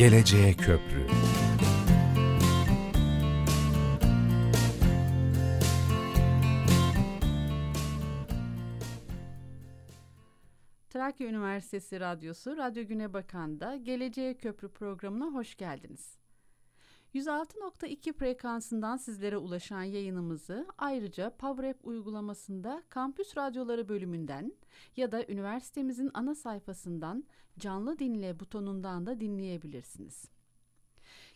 Geleceğe Köprü Trakya Üniversitesi Radyosu Radyo Güne Bakan'da Geleceğe Köprü programına hoş geldiniz. 106.2 frekansından sizlere ulaşan yayınımızı ayrıca PowerApp uygulamasında Kampüs Radyoları bölümünden ya da üniversitemizin ana sayfasından canlı dinle butonundan da dinleyebilirsiniz.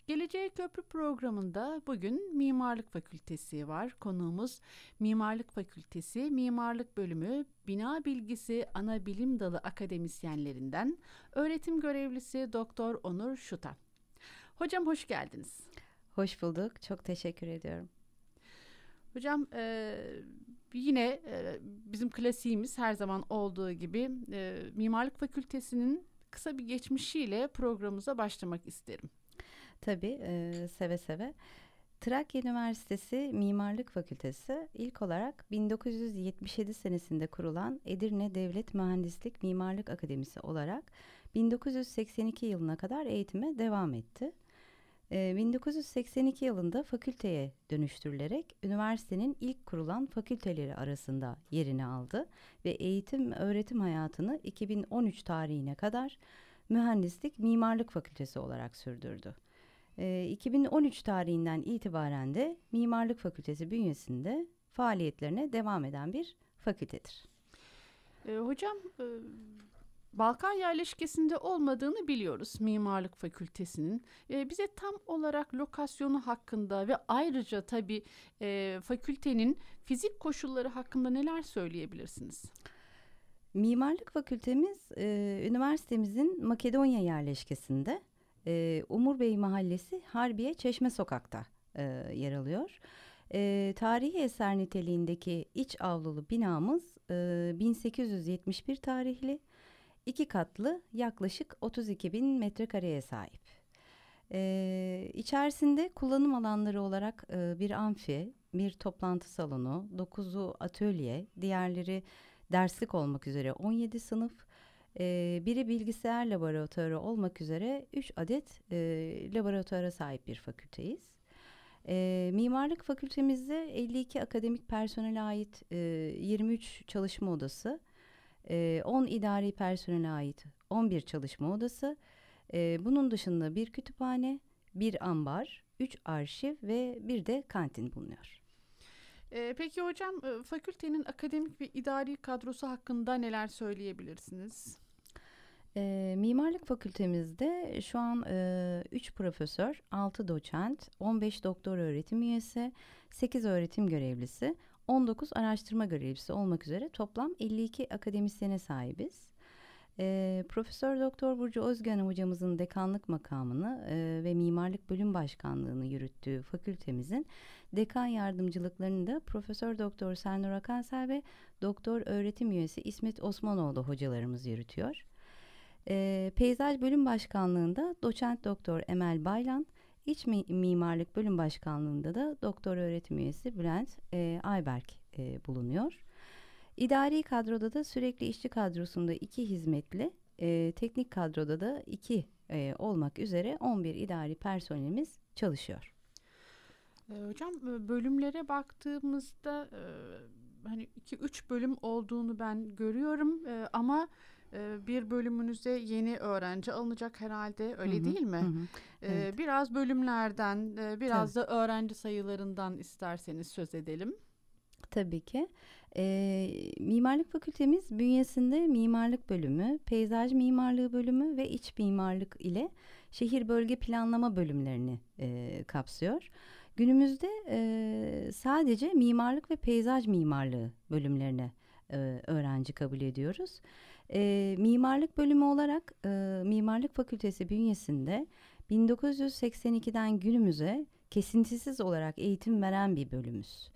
Geleceğe Köprü programında bugün Mimarlık Fakültesi var. Konuğumuz Mimarlık Fakültesi Mimarlık Bölümü Bina Bilgisi Ana Bilim Dalı akademisyenlerinden öğretim görevlisi Doktor Onur Şuta. Hocam hoş geldiniz. Hoş bulduk. Çok teşekkür ediyorum. Hocam e, yine e, bizim klasiğimiz her zaman olduğu gibi e, Mimarlık Fakültesinin kısa bir geçmişiyle programımıza başlamak isterim. Tabii e, seve seve. Trakya Üniversitesi Mimarlık Fakültesi ilk olarak 1977 senesinde kurulan Edirne Devlet Mühendislik Mimarlık Akademisi olarak 1982 yılına kadar eğitime devam etti. 1982 yılında fakülteye dönüştürülerek üniversitenin ilk kurulan fakülteleri arasında yerini aldı ve eğitim öğretim hayatını 2013 tarihine kadar Mühendislik Mimarlık Fakültesi olarak sürdürdü. 2013 tarihinden itibaren de Mimarlık Fakültesi bünyesinde faaliyetlerine devam eden bir fakültedir. E, hocam Balkan yerleşkesinde olmadığını biliyoruz Mimarlık Fakültesinin. E, bize tam olarak lokasyonu hakkında ve ayrıca tabii e, fakültenin fizik koşulları hakkında neler söyleyebilirsiniz? Mimarlık Fakültemiz e, üniversitemizin Makedonya yerleşkesinde e, Umur Bey Mahallesi Harbiye Çeşme Sokak'ta e, yer alıyor. E, tarihi eser niteliğindeki iç avlulu binamız e, 1871 tarihli iki katlı yaklaşık 32 bin metrekareye sahip. Ee, içerisinde kullanım alanları olarak e, bir amfi, bir toplantı salonu, 9'u atölye, diğerleri derslik olmak üzere 17 sınıf, e, biri bilgisayar laboratuvarı olmak üzere 3 adet e, laboratuvara sahip bir fakülteyiz. E, mimarlık fakültemizde 52 akademik personele ait e, 23 çalışma odası, 10 idari personele ait 11 çalışma odası, bunun dışında bir kütüphane, bir ambar, 3 arşiv ve bir de kantin bulunuyor. Peki hocam fakültenin akademik ve idari kadrosu hakkında neler söyleyebilirsiniz? E, Mimarlık Fakültemizde şu an 3 e, profesör, 6 doçent, 15 doktor öğretim üyesi, 8 öğretim görevlisi, 19 araştırma görevlisi olmak üzere toplam 52 akademisyene sahibiz. E, Profesör Doktor Burcu Özgen hocamızın dekanlık makamını e, ve mimarlık bölüm başkanlığını yürüttüğü fakültemizin dekan yardımcılıklarını da Profesör Doktor Senur Akansel ve Doktor öğretim üyesi İsmet Osmanoğlu hocalarımız yürütüyor. E, Peyzaj Bölüm Başkanlığında Doçent Doktor Emel Baylan, İç Mimarlık Bölüm Başkanlığında da doktor öğretim üyesi Bülent e, Ayberk e, bulunuyor. İdari kadroda da sürekli işçi kadrosunda iki hizmetli, e, teknik kadroda da iki e, olmak üzere 11 idari personelimiz çalışıyor. E, hocam e, bölümlere baktığımızda e, hani iki üç bölüm olduğunu ben görüyorum ama bir bölümünüze yeni öğrenci alınacak herhalde öyle hı hı, değil mi? Hı hı, evet. Biraz bölümlerden biraz Tabii. da öğrenci sayılarından isterseniz söz edelim. Tabii ki. E, mimarlık fakültemiz bünyesinde mimarlık bölümü, peyzaj mimarlığı bölümü ve iç mimarlık ile şehir bölge planlama bölümlerini e, kapsıyor. Günümüzde e, sadece mimarlık ve peyzaj mimarlığı bölümlerine e, öğrenci kabul ediyoruz. E, mimarlık bölümü olarak e, Mimarlık Fakültesi bünyesinde 1982'den günümüze kesintisiz olarak eğitim veren bir bölümüz.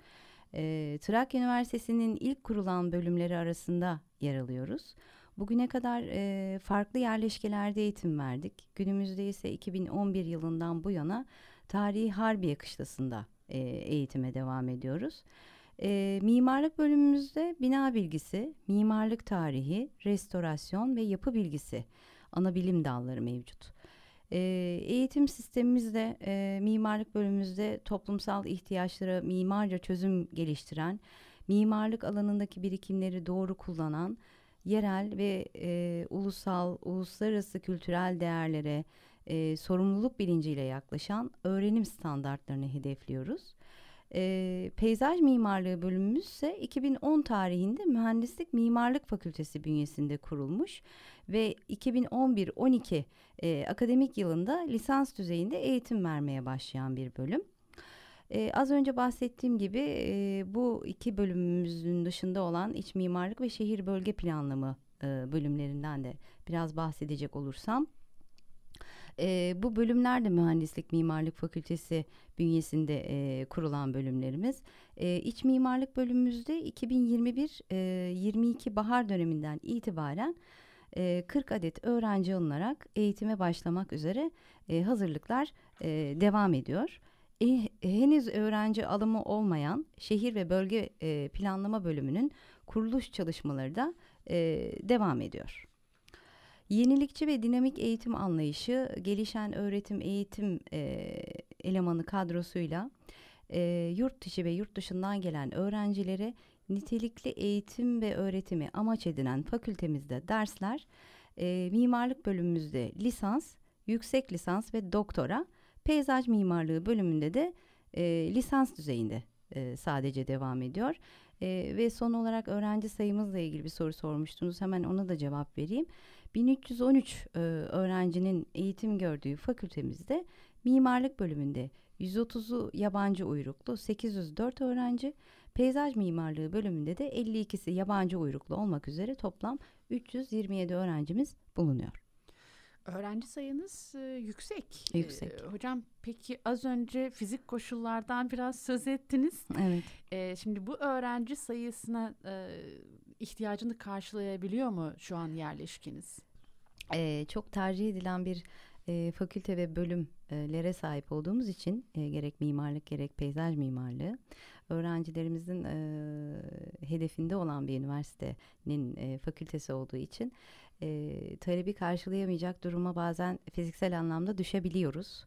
E, Trakya Üniversitesi'nin ilk kurulan bölümleri arasında yer alıyoruz. Bugüne kadar e, farklı yerleşkelerde eğitim verdik. Günümüzde ise 2011 yılından bu yana Tarihi Harbiye Kışlası'nda e, eğitime devam ediyoruz. E, mimarlık bölümümüzde bina bilgisi, mimarlık tarihi, restorasyon ve yapı bilgisi ana bilim dalları mevcut. E, eğitim sistemimizde, e, mimarlık bölümümüzde toplumsal ihtiyaçlara mimarca çözüm geliştiren, mimarlık alanındaki birikimleri doğru kullanan, yerel ve e, ulusal, uluslararası kültürel değerlere e, sorumluluk bilinciyle yaklaşan öğrenim standartlarını hedefliyoruz. E, peyzaj mimarlığı bölümümüz ise 2010 tarihinde Mühendislik Mimarlık Fakültesi bünyesinde kurulmuş ve 2011-12 e, akademik yılında lisans düzeyinde eğitim vermeye başlayan bir bölüm. Ee, az önce bahsettiğim gibi e, bu iki bölümümüzün dışında olan iç mimarlık ve şehir bölge planlama e, bölümlerinden de biraz bahsedecek olursam. E, bu bölümler de Mühendislik Mimarlık Fakültesi bünyesinde e, kurulan bölümlerimiz. E, iç mimarlık bölümümüzde 2021-22 e, bahar döneminden itibaren e, 40 adet öğrenci alınarak eğitime başlamak üzere hazırlıklar devam ediyor. Henüz öğrenci alımı olmayan şehir ve bölge planlama bölümünün kuruluş çalışmaları da devam ediyor. Yenilikçi ve dinamik eğitim anlayışı, gelişen öğretim eğitim e, elemanı kadrosuyla e, yurt dışı ve yurt dışından gelen öğrencilere nitelikli eğitim ve öğretimi amaç edinen fakültemizde dersler, e, mimarlık bölümümüzde lisans, yüksek lisans ve doktora, peyzaj mimarlığı bölümünde de e, lisans düzeyinde e, sadece devam ediyor. E, ve son olarak öğrenci sayımızla ilgili bir soru sormuştunuz. Hemen ona da cevap vereyim. 1313 e, öğrencinin eğitim gördüğü fakültemizde mimarlık bölümünde 130'u yabancı uyruklu 804 öğrenci, peyzaj mimarlığı bölümünde de 52'si yabancı uyruklu olmak üzere toplam 327 öğrencimiz bulunuyor. Öğrenci sayınız e, yüksek. Yüksek. E, hocam peki az önce fizik koşullardan biraz söz ettiniz. Evet. E, şimdi bu öğrenci sayısına e, ihtiyacını karşılayabiliyor mu şu an yerleşkiniz? E, çok tercih edilen bir e, fakülte ve bölümlere sahip olduğumuz için e, gerek mimarlık gerek peyzaj mimarlığı öğrencilerimizin e, hedefinde olan bir üniversitenin e, fakültesi olduğu için e, talebi karşılayamayacak duruma bazen fiziksel anlamda düşebiliyoruz.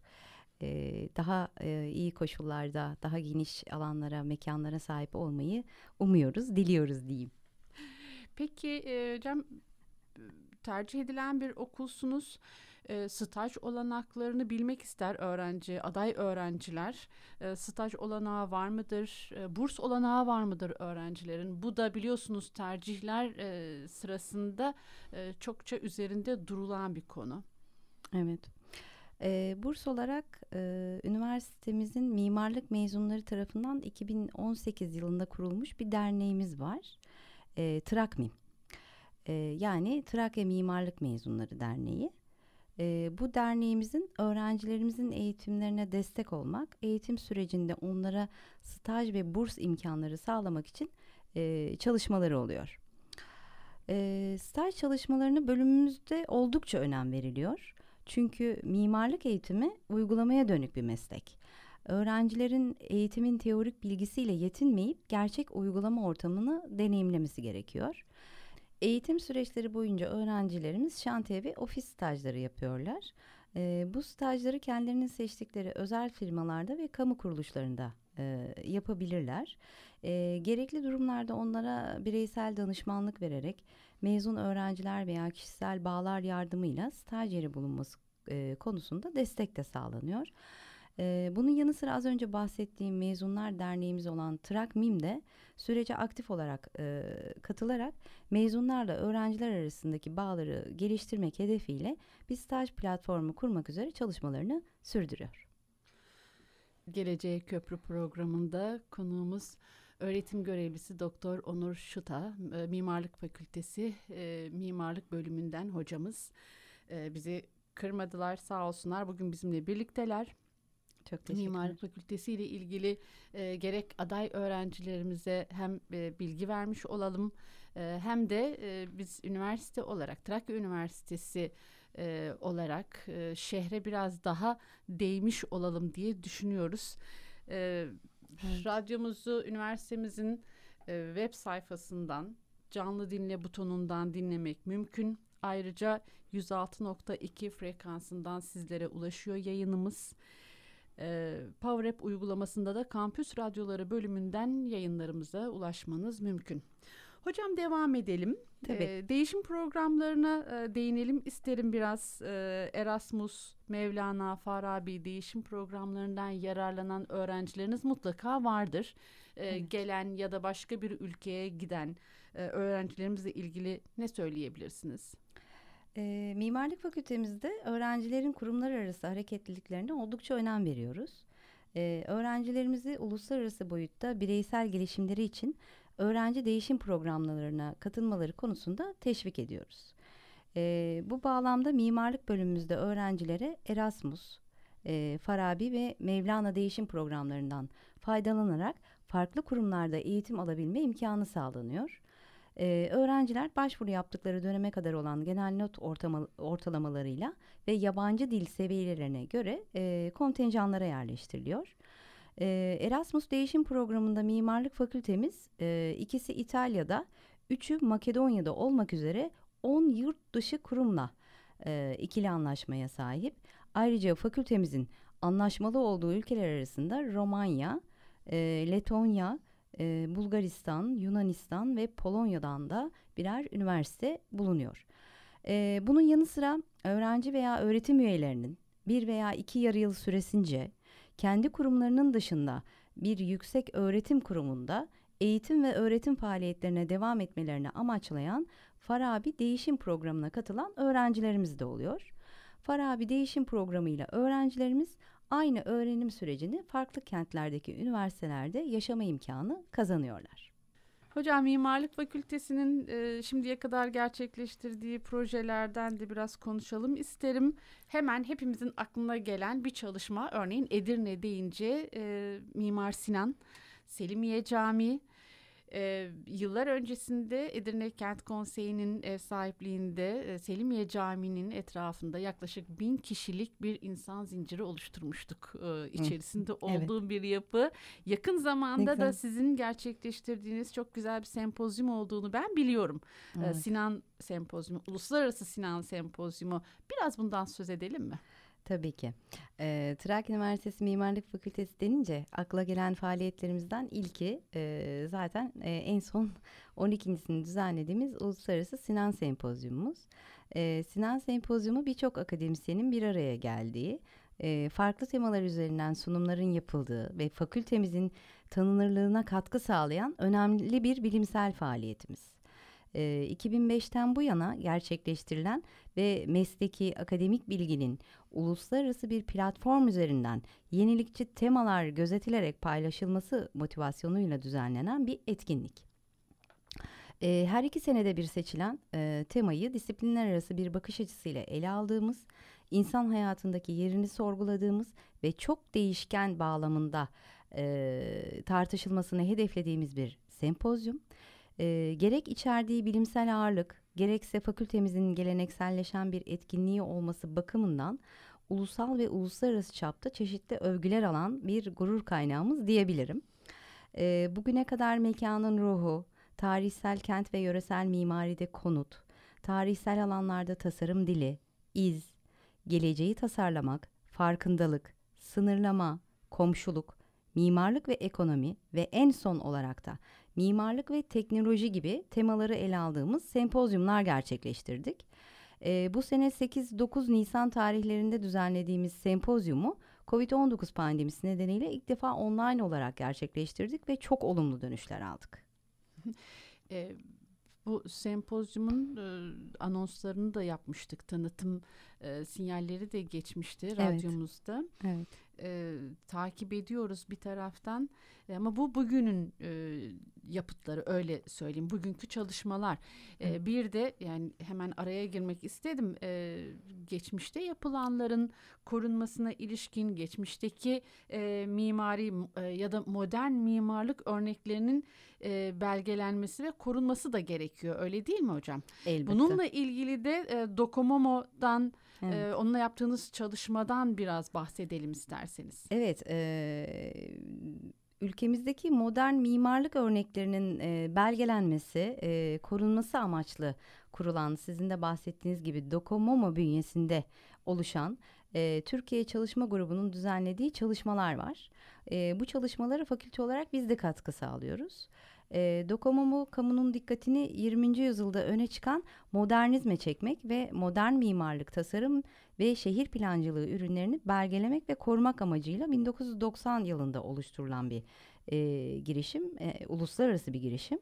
E, daha e, iyi koşullarda, daha geniş alanlara, mekanlara sahip olmayı umuyoruz, diliyoruz diyeyim. Peki e, tercih edilen bir okulsunuz e, staj olanaklarını bilmek ister öğrenci, aday öğrenciler. Staj olanağı var mıdır? Burs olanağı var mıdır öğrencilerin? Bu da biliyorsunuz tercihler sırasında çokça üzerinde durulan bir konu. Evet. E, burs olarak e, üniversitemizin mimarlık mezunları tarafından 2018 yılında kurulmuş bir derneğimiz var. E, Trakmim. E, yani Trakya Mimarlık Mezunları Derneği. E, bu derneğimizin öğrencilerimizin eğitimlerine destek olmak, eğitim sürecinde onlara staj ve burs imkanları sağlamak için e, çalışmaları oluyor. E, staj çalışmalarını bölümümüzde oldukça önem veriliyor. Çünkü mimarlık eğitimi uygulamaya dönük bir meslek. Öğrencilerin eğitimin teorik bilgisiyle yetinmeyip gerçek uygulama ortamını deneyimlemesi gerekiyor. Eğitim süreçleri boyunca öğrencilerimiz şantiye ve ofis stajları yapıyorlar. E, bu stajları kendilerinin seçtikleri özel firmalarda ve kamu kuruluşlarında e, yapabilirler. E, gerekli durumlarda onlara bireysel danışmanlık vererek mezun öğrenciler veya kişisel bağlar yardımıyla staj yeri bulunması e, konusunda destek de sağlanıyor. E, bunun yanı sıra az önce bahsettiğim mezunlar derneğimiz olan Trak Mim de sürece aktif olarak e, katılarak mezunlarla öğrenciler arasındaki bağları geliştirmek hedefiyle bir staj platformu kurmak üzere çalışmalarını sürdürüyor. Geleceğe Köprü programında konuğumuz öğretim görevlisi Doktor Onur Şuta, e, Mimarlık Fakültesi e, Mimarlık Bölümünden hocamız. E, bizi kırmadılar sağ olsunlar. Bugün bizimle birlikteler. Çok Mimarlık Fakültesi ile ilgili e, gerek aday öğrencilerimize hem e, bilgi vermiş olalım e, hem de e, biz üniversite olarak Trakya Üniversitesi e, olarak e, şehre biraz daha değmiş olalım diye düşünüyoruz. E, evet. Radyomuzu üniversitemizin e, web sayfasından canlı dinle butonundan dinlemek mümkün. Ayrıca 106.2 frekansından sizlere ulaşıyor yayınımız. PowerApp uygulamasında da Kampüs Radyoları bölümünden yayınlarımıza ulaşmanız mümkün. Hocam devam edelim. Tabii. Ee, değişim programlarına e, değinelim isterim biraz. Ee, Erasmus, Mevlana, Farabi değişim programlarından yararlanan öğrencileriniz mutlaka vardır. Ee, Evet. Gelen ya da başka bir ülkeye giden e, öğrencilerimizle ilgili ne söyleyebilirsiniz? E, Mimarlık Fakültemizde öğrencilerin kurumlar arası hareketliliklerine oldukça önem veriyoruz. E, öğrencilerimizi uluslararası boyutta bireysel gelişimleri için öğrenci değişim programlarına katılmaları konusunda teşvik ediyoruz. E, bu bağlamda mimarlık bölümümüzde öğrencilere Erasmus, e, Farabi ve Mevlana değişim programlarından faydalanarak farklı kurumlarda eğitim alabilme imkanı sağlanıyor. Ee, öğrenciler başvuru yaptıkları döneme kadar olan genel not ortama, ortalamalarıyla ve yabancı dil seviyelerine göre e, kontenjanlara yerleştiriliyor. Ee, Erasmus değişim programında mimarlık fakültemiz e, ikisi İtalya'da, üçü Makedonya'da olmak üzere 10 yurt dışı kurumla e, ikili anlaşmaya sahip. Ayrıca fakültemizin anlaşmalı olduğu ülkeler arasında Romanya, e, Letonya, e, Bulgaristan, Yunanistan ve Polonya'dan da birer üniversite bulunuyor. E, bunun yanı sıra öğrenci veya öğretim üyelerinin bir veya iki yarı yıl süresince kendi kurumlarının dışında bir yüksek öğretim kurumunda eğitim ve öğretim faaliyetlerine devam etmelerini amaçlayan Farabi Değişim Programı'na katılan öğrencilerimiz de oluyor. Farabi Değişim Programı ile öğrencilerimiz aynı öğrenim sürecini farklı kentlerdeki üniversitelerde yaşama imkanı kazanıyorlar. Hocam Mimarlık Fakültesi'nin e, şimdiye kadar gerçekleştirdiği projelerden de biraz konuşalım isterim. Hemen hepimizin aklına gelen bir çalışma örneğin Edirne deyince e, Mimar Sinan, Selimiye Camii. E, yıllar öncesinde Edirne Kent Konseyi'nin ev sahipliğinde e, Selimiye Camii'nin etrafında yaklaşık bin kişilik bir insan zinciri oluşturmuştuk. E, içerisinde evet. olduğu bir yapı. Yakın zamanda da sizin gerçekleştirdiğiniz çok güzel bir sempozyum olduğunu ben biliyorum. E, Evet. Sinan Sempozyumu, Uluslararası Sinan Sempozyumu. Biraz bundan söz edelim mi? Tabii ki. Ee, Trakya Üniversitesi Mimarlık Fakültesi denince akla gelen faaliyetlerimizden ilki e, zaten e, en son 12.sini düzenlediğimiz Uluslararası Sinan Sempozyumumuz. Ee, Sinan Sempozyumu birçok akademisyenin bir araya geldiği, e, farklı temalar üzerinden sunumların yapıldığı ve fakültemizin tanınırlığına katkı sağlayan önemli bir bilimsel faaliyetimiz. Ee, 2005'ten bu yana gerçekleştirilen ve mesleki akademik bilginin uluslararası bir platform üzerinden yenilikçi temalar gözetilerek paylaşılması motivasyonuyla düzenlenen bir etkinlik. Ee, her iki senede bir seçilen e, temayı disiplinler arası bir bakış açısıyla ele aldığımız, insan hayatındaki yerini sorguladığımız ve çok değişken bağlamında e, tartışılmasını hedeflediğimiz bir sempozyum. E, gerek içerdiği bilimsel ağırlık, gerekse fakültemizin gelenekselleşen bir etkinliği olması bakımından ulusal ve uluslararası çapta çeşitli övgüler alan bir gurur kaynağımız diyebilirim. E, bugüne kadar mekanın ruhu, tarihsel kent ve yöresel mimaride konut, tarihsel alanlarda tasarım dili, iz, geleceği tasarlamak, farkındalık, sınırlama, komşuluk, mimarlık ve ekonomi ve en son olarak da mimarlık ve teknoloji gibi temaları ele aldığımız sempozyumlar gerçekleştirdik. Ee, bu sene 8-9 Nisan tarihlerinde düzenlediğimiz sempozyumu COVID-19 pandemisi nedeniyle ilk defa online olarak gerçekleştirdik ve çok olumlu dönüşler aldık. E, bu sempozyumun e, anonslarını da yapmıştık. Tanıtım e, sinyalleri de geçmişti radyomuzda. Evet. E, takip ediyoruz bir taraftan. E, ama bu bugünün e, yapıtları öyle söyleyeyim. Bugünkü çalışmalar. E, bir de yani hemen araya girmek istedim. E, geçmişte yapılanların korunmasına ilişkin geçmişteki e, mimari e, ya da modern mimarlık örneklerinin e, belgelenmesi ve korunması da gerekiyor. Öyle değil mi hocam? Elbette. Bununla ilgili de e, Docomomo'dan Evet. e, onunla yaptığınız çalışmadan biraz bahsedelim isterseniz. Evet, eee, ülkemizdeki modern mimarlık örneklerinin e, belgelenmesi, e, korunması amaçlı kurulan sizin de bahsettiğiniz gibi Dokomomo bünyesinde oluşan e, Türkiye Çalışma Grubu'nun düzenlediği çalışmalar var. E, bu çalışmalara fakülte olarak biz de katkı sağlıyoruz. E, Dokomomo kamunun dikkatini 20. yüzyılda öne çıkan modernizme çekmek ve modern mimarlık, tasarım ve şehir plancılığı ürünlerini belgelemek ve korumak amacıyla 1990 yılında oluşturulan bir e, girişim, e, uluslararası bir girişim.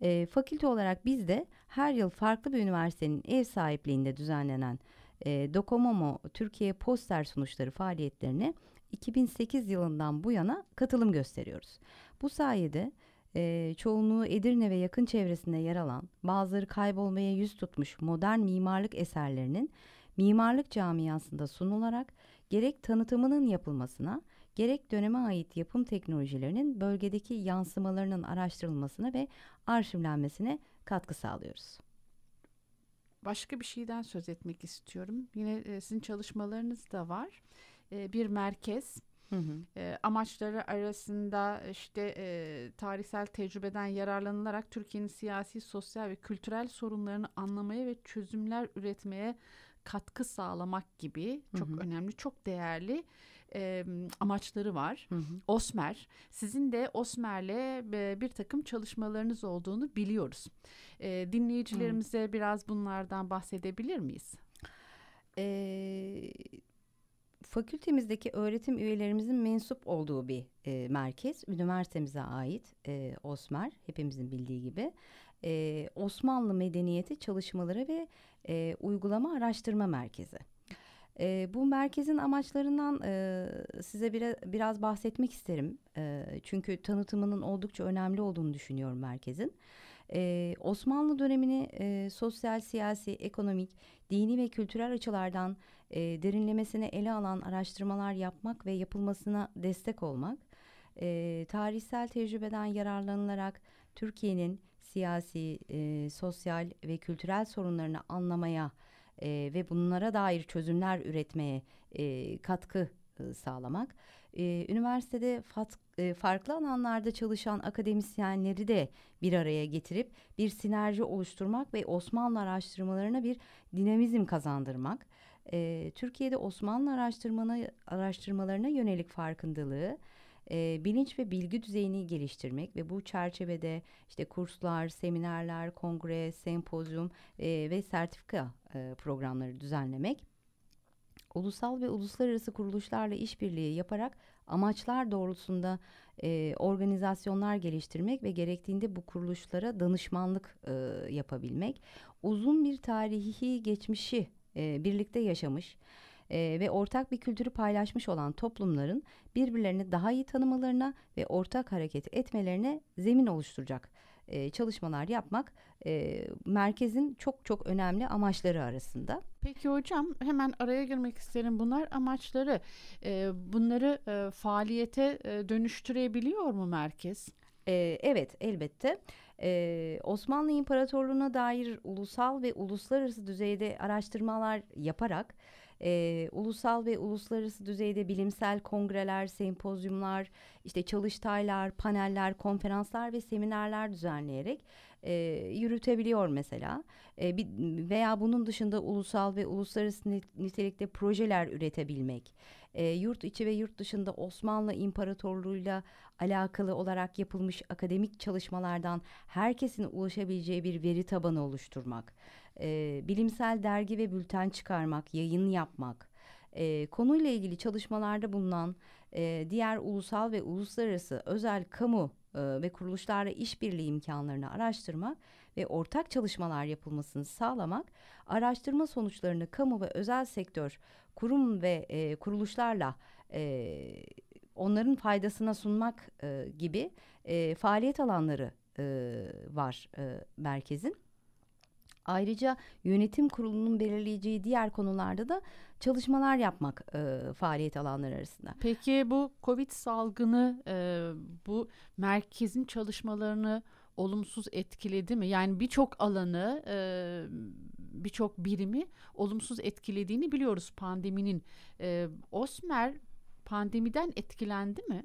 E, fakülte olarak biz de her yıl farklı bir üniversitenin ev sahipliğinde düzenlenen e, Dokomomo Türkiye Poster Sunuşları faaliyetlerine 2008 yılından bu yana katılım gösteriyoruz. Bu sayede e, çoğunluğu Edirne ve yakın çevresinde yer alan, bazıları kaybolmaya yüz tutmuş modern mimarlık eserlerinin mimarlık camiasında sunularak gerek tanıtımının yapılmasına, gerek döneme ait yapım teknolojilerinin bölgedeki yansımalarının araştırılmasına ve arşivlenmesine katkı sağlıyoruz. Başka bir şeyden söz etmek istiyorum. Yine sizin çalışmalarınız da var. Bir merkez Hı hı. E, amaçları arasında işte e, tarihsel tecrübeden yararlanılarak Türkiye'nin siyasi, sosyal ve kültürel sorunlarını anlamaya ve çözümler üretmeye katkı sağlamak gibi çok hı hı. önemli, çok değerli e, amaçları var. Hı hı. Osmer, sizin de Osmer'le e, bir takım çalışmalarınız olduğunu biliyoruz. E, dinleyicilerimize hı. biraz bunlardan bahsedebilir miyiz? Eee fakültemizdeki öğretim üyelerimizin mensup olduğu bir e, merkez. Üniversitemize ait e, OSMER hepimizin bildiği gibi. E, Osmanlı Medeniyeti Çalışmaları ve e, Uygulama Araştırma Merkezi. E, bu merkezin amaçlarından e, size biraz, biraz bahsetmek isterim. E, çünkü tanıtımının oldukça önemli olduğunu düşünüyorum merkezin. Ee, Osmanlı dönemini e, sosyal, siyasi, ekonomik, dini ve kültürel açılardan e, derinlemesine ele alan araştırmalar yapmak ve yapılmasına destek olmak, e, tarihsel tecrübeden yararlanılarak Türkiye'nin siyasi, e, sosyal ve kültürel sorunlarını anlamaya e, ve bunlara dair çözümler üretmeye e, katkı e, sağlamak. E, üniversitede fat, e, farklı alanlarda çalışan akademisyenleri de bir araya getirip bir sinerji oluşturmak ve Osmanlı araştırmalarına bir dinamizm kazandırmak. E, Türkiye'de Osmanlı araştırmanı, araştırmalarına yönelik farkındalığı, e, bilinç ve bilgi düzeyini geliştirmek ve bu çerçevede işte kurslar, seminerler, kongre, sempozyum e, ve sertifika e, programları düzenlemek ulusal ve uluslararası kuruluşlarla işbirliği yaparak amaçlar doğrultusunda e, organizasyonlar geliştirmek ve gerektiğinde bu kuruluşlara danışmanlık e, yapabilmek, uzun bir tarihi geçmişi e, birlikte yaşamış e, ve ortak bir kültürü paylaşmış olan toplumların birbirlerini daha iyi tanımalarına ve ortak hareket etmelerine zemin oluşturacak e, çalışmalar yapmak e, merkezin çok çok önemli amaçları arasında. Peki hocam hemen araya girmek isterim. Bunlar amaçları e, bunları e, faaliyete e, dönüştürebiliyor mu merkez? E, evet elbette. Ee, Osmanlı İmparatorluğu'na dair ulusal ve uluslararası düzeyde araştırmalar yaparak e, ulusal ve uluslararası düzeyde bilimsel kongreler, sempozyumlar, işte çalıştaylar, paneller, konferanslar ve seminerler düzenleyerek e, yürütebiliyor mesela. E, bir, veya bunun dışında ulusal ve uluslararası nitelikte projeler üretebilmek. E, yurt içi ve yurt dışında Osmanlı İmparatorluğu'yla alakalı olarak yapılmış akademik çalışmalardan herkesin ulaşabileceği bir veri tabanı oluşturmak. E, bilimsel dergi ve bülten çıkarmak, yayın yapmak, e, konuyla ilgili çalışmalarda bulunan e, diğer ulusal ve uluslararası özel kamu e, ve kuruluşlarla işbirliği imkanlarını araştırmak ve ortak çalışmalar yapılmasını sağlamak, araştırma sonuçlarını kamu ve özel sektör kurum ve e, kuruluşlarla e, onların faydasına sunmak e, gibi e, faaliyet alanları e, var e, merkezin. Ayrıca yönetim kurulunun belirleyeceği diğer konularda da çalışmalar yapmak e, faaliyet alanları arasında. Peki bu Covid salgını e, bu merkezin çalışmalarını olumsuz etkiledi mi? Yani birçok alanı, e, birçok birimi olumsuz etkilediğini biliyoruz pandeminin. E, Osmer pandemiden etkilendi mi?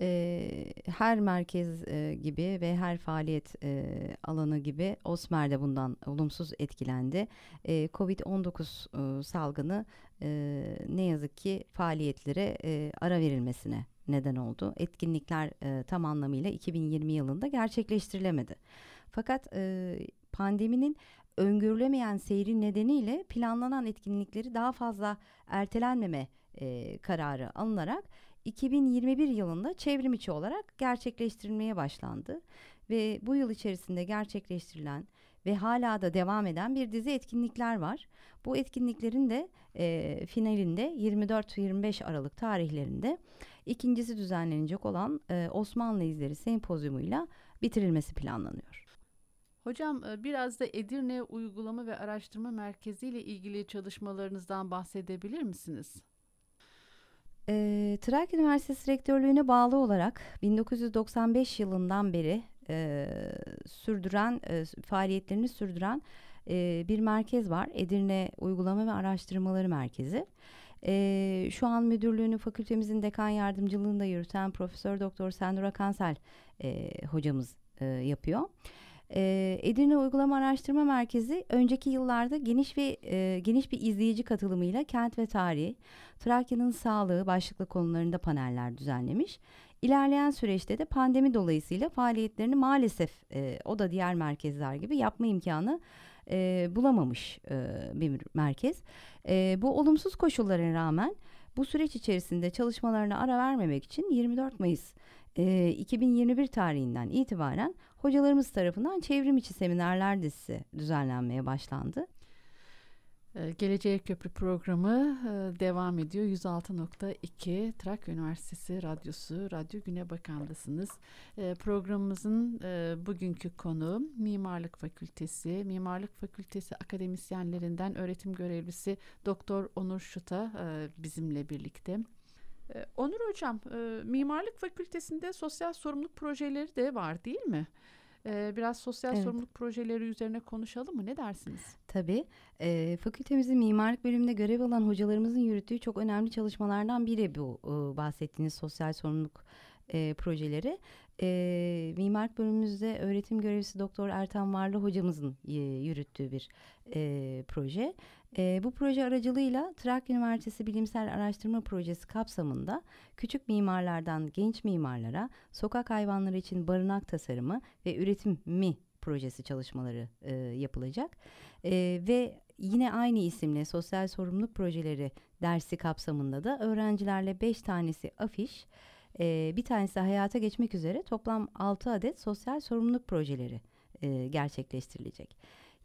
E, her merkez e, gibi ve her faaliyet e, alanı gibi Osmer de bundan olumsuz etkilendi. E, Covid-19 e, salgını e, ne yazık ki faaliyetlere e, ara verilmesine neden oldu. Etkinlikler e, tam anlamıyla 2020 yılında gerçekleştirilemedi. Fakat e, pandeminin öngörülemeyen seyri nedeniyle planlanan etkinlikleri daha fazla ertelenmeme e, kararı alınarak 2021 yılında çevrim içi olarak gerçekleştirilmeye başlandı ve bu yıl içerisinde gerçekleştirilen ve hala da devam eden bir dizi etkinlikler var. Bu etkinliklerin de e, finalinde 24-25 Aralık tarihlerinde ikincisi düzenlenecek olan e, Osmanlı İzleri Sempozyumuyla bitirilmesi planlanıyor. Hocam e, biraz da Edirne Uygulama ve Araştırma Merkezi ile ilgili çalışmalarınızdan bahsedebilir misiniz? E, Trakya Üniversitesi Rektörlüğü'ne bağlı olarak 1995 yılından beri e, sürdüren e, faaliyetlerini sürdüren e, bir merkez var. Edirne Uygulama ve Araştırmaları Merkezi. E, şu an müdürlüğünü fakültemizin dekan yardımcılığında yürüten Profesör Doktor Sendura Kansel e, hocamız e, yapıyor. Edirne Uygulama Araştırma Merkezi önceki yıllarda geniş ve geniş bir izleyici katılımıyla kent ve tarihi, Trakya'nın sağlığı başlıklı konularında paneller düzenlemiş. İlerleyen süreçte de pandemi dolayısıyla faaliyetlerini maalesef o da diğer merkezler gibi yapma imkanı bulamamış bir merkez. Bu olumsuz koşullara rağmen bu süreç içerisinde çalışmalarına ara vermemek için 24 Mayıs e, 2021 tarihinden itibaren hocalarımız tarafından çevrim içi seminerler dizisi düzenlenmeye başlandı. Ee, Geleceğe Köprü programı e, devam ediyor. 106.2 Trakya Üniversitesi Radyosu, Radyo Güne Bakanlısınız. Ee, programımızın e, bugünkü konu Mimarlık Fakültesi. Mimarlık Fakültesi akademisyenlerinden öğretim görevlisi Doktor Onur Şuta e, bizimle birlikte. Ee, Onur Hocam, Mimarlık Fakültesi'nde sosyal sorumluluk projeleri de var değil mi? Ee, biraz sosyal evet. sorumluluk projeleri üzerine konuşalım mı? Ne dersiniz? Tabii. E, fakültemizin mimarlık bölümünde görev alan hocalarımızın yürüttüğü çok önemli çalışmalardan biri bu e, bahsettiğiniz sosyal sorumluluk e, projeleri. E, mimarlık bölümümüzde öğretim görevlisi Doktor Ertan Varlı hocamızın e, yürüttüğü bir e, proje. E, bu proje aracılığıyla Trakya Üniversitesi Bilimsel Araştırma Projesi kapsamında küçük mimarlardan genç mimarlara sokak hayvanları için barınak tasarımı ve üretimi projesi çalışmaları e, yapılacak. E, ve yine aynı isimle sosyal sorumluluk projeleri dersi kapsamında da öğrencilerle 5 tanesi afiş, e, bir tanesi hayata geçmek üzere toplam 6 adet sosyal sorumluluk projeleri e, gerçekleştirilecek.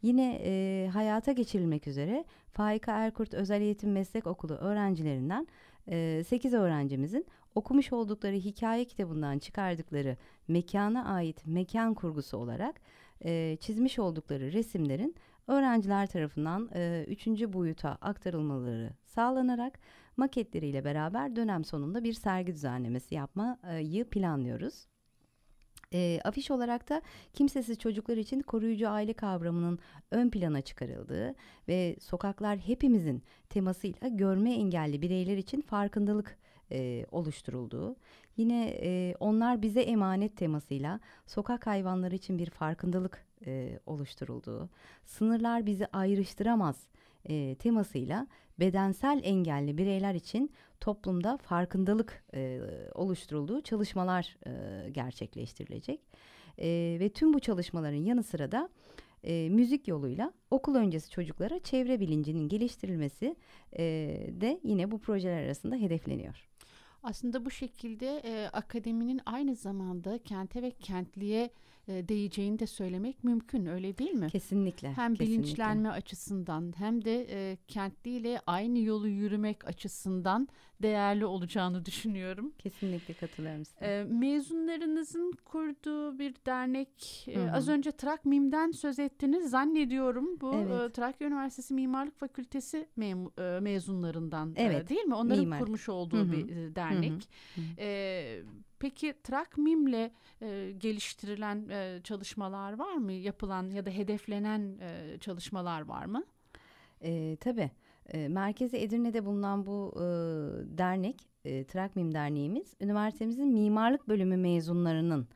Yine e, hayata geçirilmek üzere Faika Erkurt Özel Eğitim Meslek Okulu öğrencilerinden e, 8 öğrencimizin okumuş oldukları hikaye kitabından çıkardıkları mekana ait mekan kurgusu olarak e, çizmiş oldukları resimlerin öğrenciler tarafından e, üçüncü boyuta aktarılmaları sağlanarak maketleriyle beraber dönem sonunda bir sergi düzenlemesi yapmayı planlıyoruz. E, afiş olarak da kimsesiz çocuklar için koruyucu aile kavramının ön plana çıkarıldığı ve sokaklar hepimizin temasıyla görme engelli bireyler için farkındalık e, oluşturulduğu, yine e, onlar bize emanet temasıyla sokak hayvanları için bir farkındalık e, oluşturulduğu, sınırlar bizi ayrıştıramaz e, temasıyla bedensel engelli bireyler için toplumda farkındalık e, oluşturulduğu çalışmalar e, gerçekleştirilecek. E, ve tüm bu çalışmaların yanı sıra da e, müzik yoluyla okul öncesi çocuklara çevre bilincinin geliştirilmesi e, de yine bu projeler arasında hedefleniyor. Aslında bu şekilde e, akademinin aynı zamanda kente ve kentliye e, değeceğini de söylemek mümkün öyle değil mi? Kesinlikle. Hem kesinlikle. bilinçlenme açısından hem de e, kentliyle aynı yolu yürümek açısından değerli olacağını düşünüyorum. Kesinlikle katılıyorum size. E, mezunlarınızın kurduğu bir dernek e, az önce Trak Mim'den söz ettiniz zannediyorum. Bu evet. e, Trakya Üniversitesi Mimarlık Fakültesi mem- e, mezunlarından e, evet. e, değil mi? Onların Mimar. kurmuş olduğu Hı-hı. bir e, dernek. Hı-hı. E, Peki Trakmim'le e, geliştirilen e, çalışmalar var mı? Yapılan ya da hedeflenen e, çalışmalar var mı? E, tabii. E, merkezi Edirne'de bulunan bu e, dernek e, Trakmim Derneğimiz üniversitemizin mimarlık bölümü mezunlarının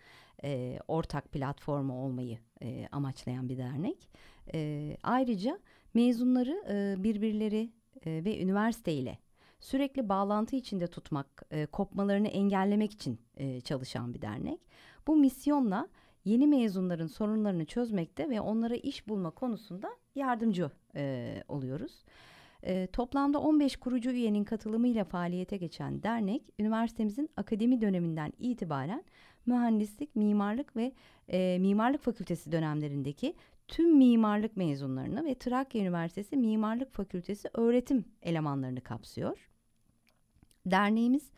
e, ortak platformu olmayı e, amaçlayan bir dernek. E, ayrıca mezunları e, birbirleri e, ve üniversite ile sürekli bağlantı içinde tutmak, e, kopmalarını engellemek için e, çalışan bir dernek. Bu misyonla yeni mezunların sorunlarını çözmekte ve onlara iş bulma konusunda yardımcı e, oluyoruz. E, toplamda 15 kurucu üyenin katılımıyla faaliyete geçen dernek, üniversitemizin akademi döneminden itibaren mühendislik, mimarlık ve e, mimarlık fakültesi dönemlerindeki tüm mimarlık mezunlarını ve Trakya Üniversitesi Mimarlık Fakültesi öğretim elemanlarını kapsıyor. Derneğimiz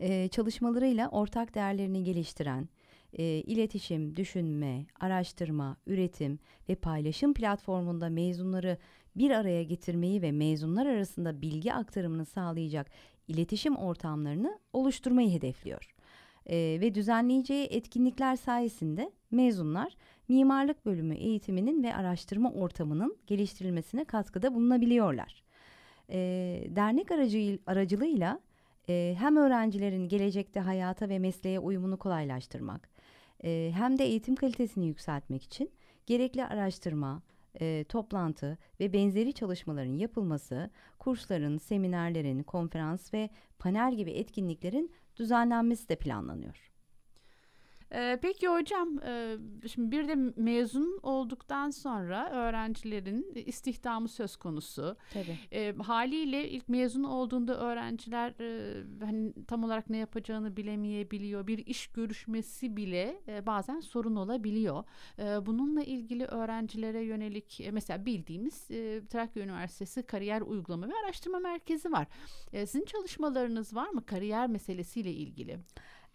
e, çalışmalarıyla ortak değerlerini geliştiren, e, iletişim, düşünme, araştırma, üretim ve paylaşım platformunda mezunları bir araya getirmeyi ve mezunlar arasında bilgi aktarımını sağlayacak iletişim ortamlarını oluşturmayı hedefliyor. E, ve düzenleyeceği etkinlikler sayesinde mezunlar mimarlık bölümü eğitiminin ve araştırma ortamının geliştirilmesine katkıda bulunabiliyorlar. E, dernek aracı, aracılığıyla e, hem öğrencilerin gelecekte hayata ve mesleğe uyumunu kolaylaştırmak, e, hem de eğitim kalitesini yükseltmek için gerekli araştırma, e, toplantı ve benzeri çalışmaların yapılması, kursların, seminerlerin, konferans ve panel gibi etkinliklerin düzenlenmesi de planlanıyor. Ee, peki hocam, e, şimdi bir de mezun olduktan sonra öğrencilerin istihdamı söz konusu. Tabii. E, haliyle ilk mezun olduğunda öğrenciler e, hani tam olarak ne yapacağını bilemeyebiliyor. Bir iş görüşmesi bile e, bazen sorun olabiliyor. E, bununla ilgili öğrencilere yönelik e, mesela bildiğimiz e, Trakya Üniversitesi Kariyer Uygulama ve Araştırma Merkezi var. E, sizin çalışmalarınız var mı kariyer meselesiyle ilgili?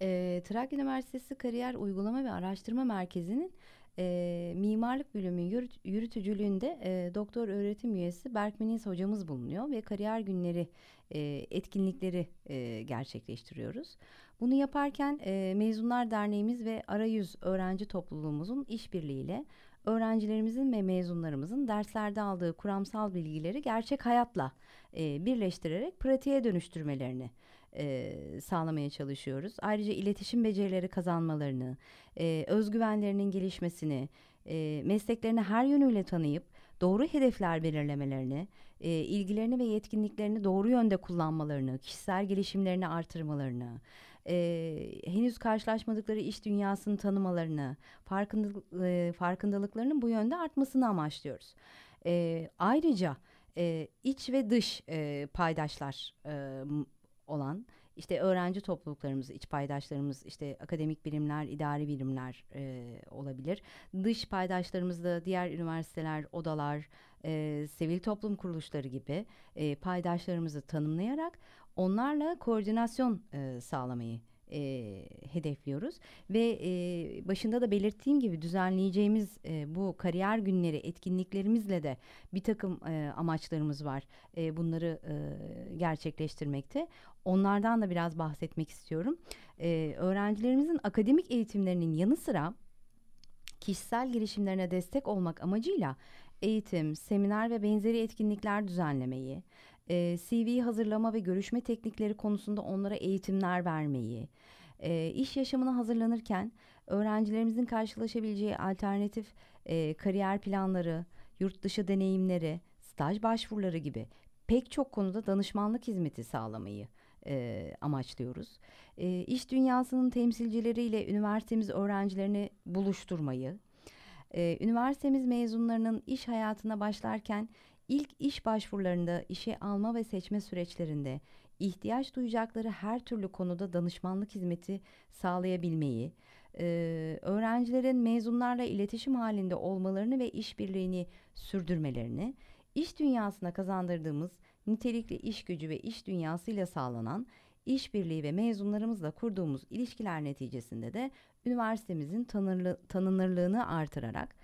E, Trakya Üniversitesi Kariyer Uygulama ve Araştırma Merkezi'nin e, mimarlık bölümü yürüt, yürütücülüğünde e, doktor öğretim üyesi Berk Meniz hocamız bulunuyor ve kariyer günleri e, etkinlikleri e, gerçekleştiriyoruz. Bunu yaparken e, Mezunlar Derneğimiz ve Arayüz Öğrenci Topluluğumuzun işbirliğiyle öğrencilerimizin ve mezunlarımızın derslerde aldığı kuramsal bilgileri gerçek hayatla e, birleştirerek pratiğe dönüştürmelerini e, sağlamaya çalışıyoruz. Ayrıca iletişim becerileri kazanmalarını, e, özgüvenlerinin gelişmesini, e, mesleklerini her yönüyle tanıyıp doğru hedefler belirlemelerini, e, ilgilerini ve yetkinliklerini doğru yönde kullanmalarını, kişisel gelişimlerini artırmalarını, e, henüz karşılaşmadıkları iş dünyasını tanımalarını, farkındalık, e, farkındalıklarının bu yönde artmasını amaçlıyoruz. E, ayrıca e, iç ve dış e, paydaşlar e, olan işte öğrenci topluluklarımız, iç paydaşlarımız, işte akademik birimler, idari birimler e, olabilir. Dış paydaşlarımız da diğer üniversiteler, odalar, e, sivil toplum kuruluşları gibi e, paydaşlarımızı tanımlayarak onlarla koordinasyon e, sağlamayı e, hedefliyoruz ve e, başında da belirttiğim gibi düzenleyeceğimiz e, bu kariyer günleri etkinliklerimizle de bir takım e, amaçlarımız var. E, bunları e, gerçekleştirmekte. Onlardan da biraz bahsetmek istiyorum. E, öğrencilerimizin akademik eğitimlerinin yanı sıra kişisel gelişimlerine destek olmak amacıyla eğitim, seminer ve benzeri etkinlikler düzenlemeyi, e, CV hazırlama ve görüşme teknikleri konusunda onlara eğitimler vermeyi, e, iş yaşamına hazırlanırken öğrencilerimizin karşılaşabileceği alternatif e, kariyer planları, yurt dışı deneyimleri, staj başvuruları gibi pek çok konuda danışmanlık hizmeti sağlamayı e, amaçlıyoruz. E, iş dünyasının temsilcileriyle üniversitemiz öğrencilerini buluşturmayı, e, üniversitemiz mezunlarının iş hayatına başlarken ilk iş başvurularında, işe alma ve seçme süreçlerinde ihtiyaç duyacakları her türlü konuda danışmanlık hizmeti sağlayabilmeyi, e, öğrencilerin mezunlarla iletişim halinde olmalarını ve işbirliğini sürdürmelerini, iş dünyasına kazandırdığımız nitelikli iş gücü ve iş dünyasıyla sağlanan işbirliği ve mezunlarımızla kurduğumuz ilişkiler neticesinde de üniversitemizin tanırlı, tanınırlığını artırarak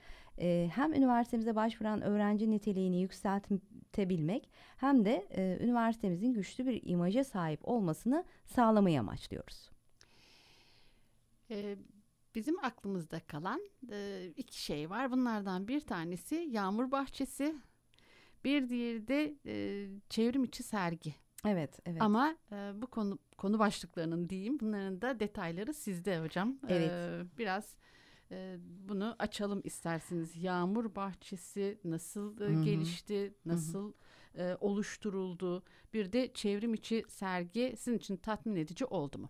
e, hem üniversitemize başvuran öğrenci niteliğini yükseltebilmek hem de e, üniversitemizin güçlü bir imaja sahip olmasını sağlamayı amaçlıyoruz. Ee, bizim aklımızda kalan e, iki şey var. Bunlardan bir tanesi yağmur bahçesi, bir diğeri de e, çevrim içi sergi. Evet, evet. Ama e, bu konu konu başlıklarının diyeyim bunların da detayları sizde hocam. Evet. E, biraz bunu açalım isterseniz. Yağmur bahçesi nasıl e, Hı hı. gelişti, nasıl e, oluşturuldu? Bir de çevrim içi sergi sizin için tatmin edici oldu mu?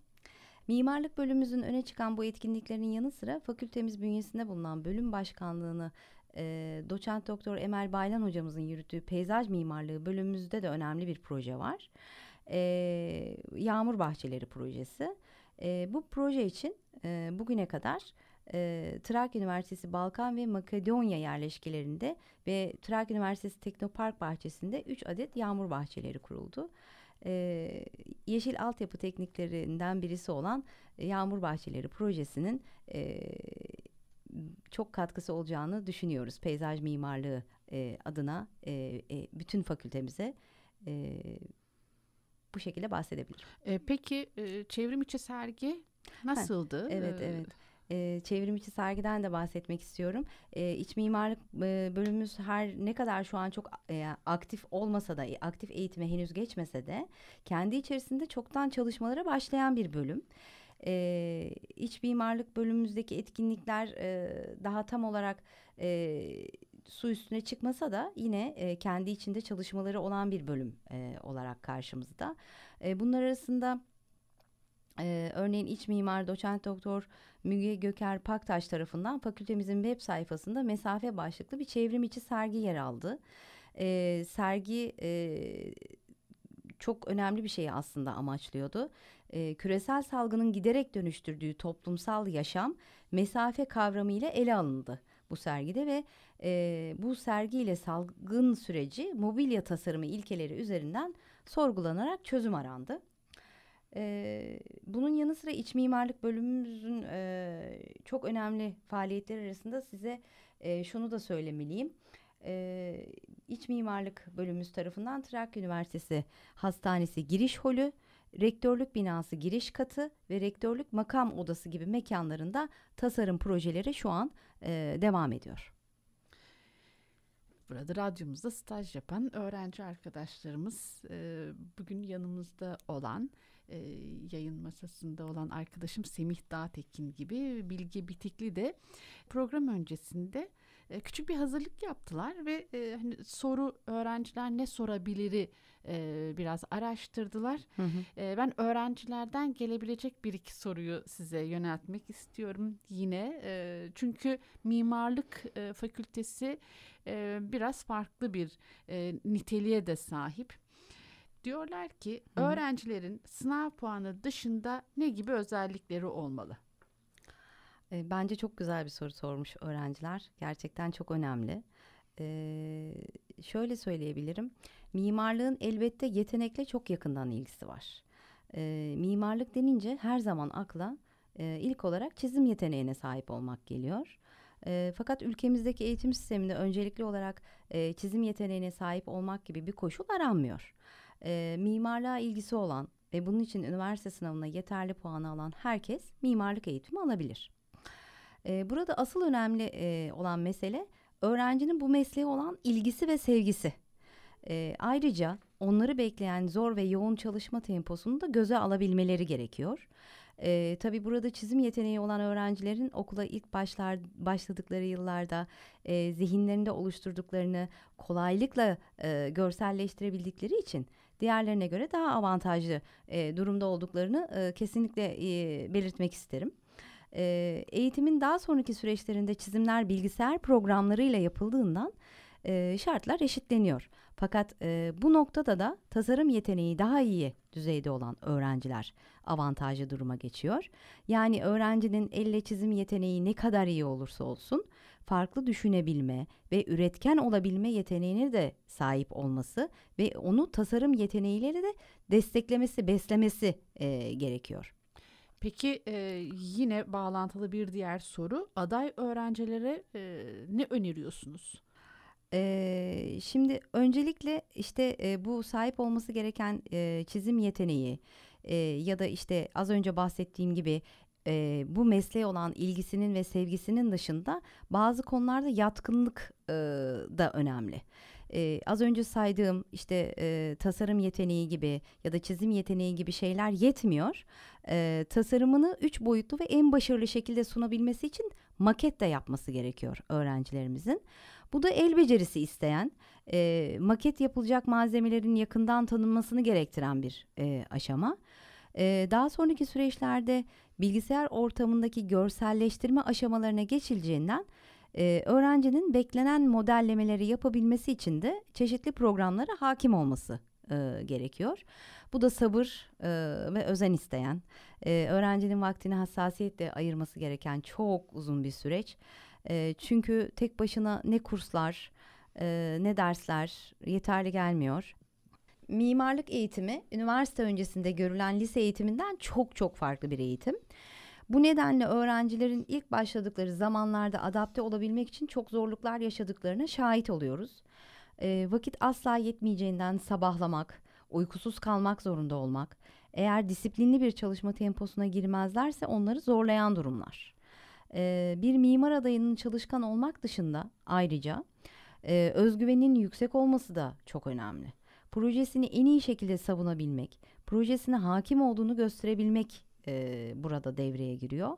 Mimarlık bölümümüzün öne çıkan bu etkinliklerin yanı sıra fakültemiz bünyesinde bulunan bölüm başkanlığını e, doçent doktor Emel Baylan hocamızın yürüttüğü peyzaj mimarlığı bölümümüzde de önemli bir proje var. E, Yağmur Bahçeleri projesi. E, bu proje için e, bugüne kadar e, Trakya Üniversitesi Balkan ve Makedonya yerleşkelerinde ve Trakya Üniversitesi Teknopark bahçesinde 3 adet yağmur bahçeleri kuruldu. E, yeşil altyapı tekniklerinden birisi olan Yağmur Bahçeleri projesinin e, çok katkısı olacağını düşünüyoruz. Peyzaj mimarlığı e, adına e, e, bütün fakültemize e, bu şekilde bahsedebilirim. E, peki e, çevrim içi sergi nasıldı? Evet, E, evet. E, çevrim içi sergiden de bahsetmek istiyorum. E, iç mimarlık e, bölümümüz her ne kadar şu an çok e, aktif olmasa da, aktif eğitime henüz geçmese de kendi içerisinde çoktan çalışmalara başlayan bir bölüm. E, iç mimarlık bölümümüzdeki etkinlikler e, daha tam olarak e, su üstüne çıkmasa da yine e, kendi içinde çalışmaları olan bir bölüm e, olarak karşımızda. E, bunlar arasında e, örneğin iç mimar doçent doktor Müge Göker Paktaş tarafından fakültemizin web sayfasında mesafe başlıklı bir çevrim içi sergi yer aldı. E, sergi e, çok önemli bir şeyi aslında amaçlıyordu. E, küresel salgının giderek dönüştürdüğü toplumsal yaşam mesafe kavramı ile ele alındı bu sergide ve e, bu sergiyle salgın süreci mobilya tasarımı ilkeleri üzerinden sorgulanarak çözüm arandı. E, bunun yanı sıra iç mimarlık bölümümüzün e, çok önemli faaliyetler arasında size e, şunu da söylemeliyim. E, iç mimarlık bölümümüz tarafından Trakya Üniversitesi Hastanesi giriş holü, rektörlük binası giriş katı ve rektörlük makam odası gibi mekanlarında tasarım projeleri şu an e, devam ediyor. Burada radyomuzda staj yapan öğrenci arkadaşlarımız e, bugün yanımızda olan e, yayın masasında olan arkadaşım Semih Dağtekin gibi Bilge Bitikli de program öncesinde e, küçük bir hazırlık yaptılar ve e, hani soru öğrenciler ne sorabiliri e, biraz araştırdılar. Hı hı. E, ben öğrencilerden gelebilecek bir iki soruyu size yöneltmek istiyorum yine. E, çünkü mimarlık e, fakültesi e, biraz farklı bir e, niteliğe de sahip. Diyorlar ki Hı öğrencilerin sınav puanı dışında ne gibi özellikleri olmalı? E, Bence çok güzel bir soru sormuş öğrenciler. Gerçekten çok önemli. E, şöyle söyleyebilirim. Mimarlığın elbette yetenekle çok yakından ilgisi var. E, mimarlık denince her zaman akla e, ilk olarak çizim yeteneğine sahip olmak geliyor. E, fakat ülkemizdeki eğitim sisteminde öncelikli olarak e, çizim yeteneğine sahip olmak gibi bir koşul aranmıyor. E, mimarlığa ilgisi olan ve bunun için üniversite sınavına yeterli puanı alan herkes mimarlık eğitimi alabilir. E, burada asıl önemli e, olan mesele öğrencinin bu mesleğe olan ilgisi ve sevgisi. E, ayrıca onları bekleyen zor ve yoğun çalışma temposunu da göze alabilmeleri gerekiyor. E, tabii burada çizim yeteneği olan öğrencilerin okula ilk başlar başladıkları yıllarda e, zihinlerinde oluşturduklarını kolaylıkla e, görselleştirebildikleri için diğerlerine göre daha avantajlı e, durumda olduklarını e, kesinlikle e, belirtmek isterim. E, eğitimin daha sonraki süreçlerinde çizimler bilgisayar programlarıyla yapıldığından e, şartlar eşitleniyor. Fakat e, bu noktada da tasarım yeteneği daha iyi düzeyde olan öğrenciler avantajlı duruma geçiyor. Yani öğrencinin elle çizim yeteneği ne kadar iyi olursa olsun farklı düşünebilme ve üretken olabilme yeteneğine de sahip olması ve onu tasarım yeteneğiyle de desteklemesi, beslemesi e, gerekiyor. Peki e, yine bağlantılı bir diğer soru aday öğrencilere e, ne öneriyorsunuz? Ee, şimdi öncelikle işte e, bu sahip olması gereken e, çizim yeteneği e, ya da işte az önce bahsettiğim gibi e, bu mesleğe olan ilgisinin ve sevgisinin dışında bazı konularda yatkınlık e, da önemli. e, az önce saydığım işte e, tasarım yeteneği gibi ya da çizim yeteneği gibi şeyler yetmiyor. E, tasarımını üç boyutlu ve en başarılı şekilde sunabilmesi için maket de yapması gerekiyor öğrencilerimizin. Bu da el becerisi isteyen, e, maket yapılacak malzemelerin yakından tanınmasını gerektiren bir e, aşama. E, daha sonraki süreçlerde bilgisayar ortamındaki görselleştirme aşamalarına geçileceğinden e, öğrencinin beklenen modellemeleri yapabilmesi için de çeşitli programlara hakim olması e, gerekiyor. Bu da sabır e, ve özen isteyen, e, öğrencinin vaktini hassasiyetle ayırması gereken çok uzun bir süreç. E, çünkü tek başına ne kurslar e, ne dersler yeterli gelmiyor. Mimarlık eğitimi üniversite öncesinde görülen lise eğitiminden çok çok farklı bir eğitim. Bu nedenle öğrencilerin ilk başladıkları zamanlarda adapte olabilmek için çok zorluklar yaşadıklarına şahit oluyoruz. E, vakit asla yetmeyeceğinden sabahlamak, uykusuz kalmak zorunda olmak, eğer disiplinli bir çalışma temposuna girmezlerse onları zorlayan durumlar. E, bir mimar adayının çalışkan olmak dışında ayrıca e, özgüvenin yüksek olması da çok önemli. Projesini en iyi şekilde savunabilmek, projesine hakim olduğunu gösterebilmek e, burada devreye giriyor.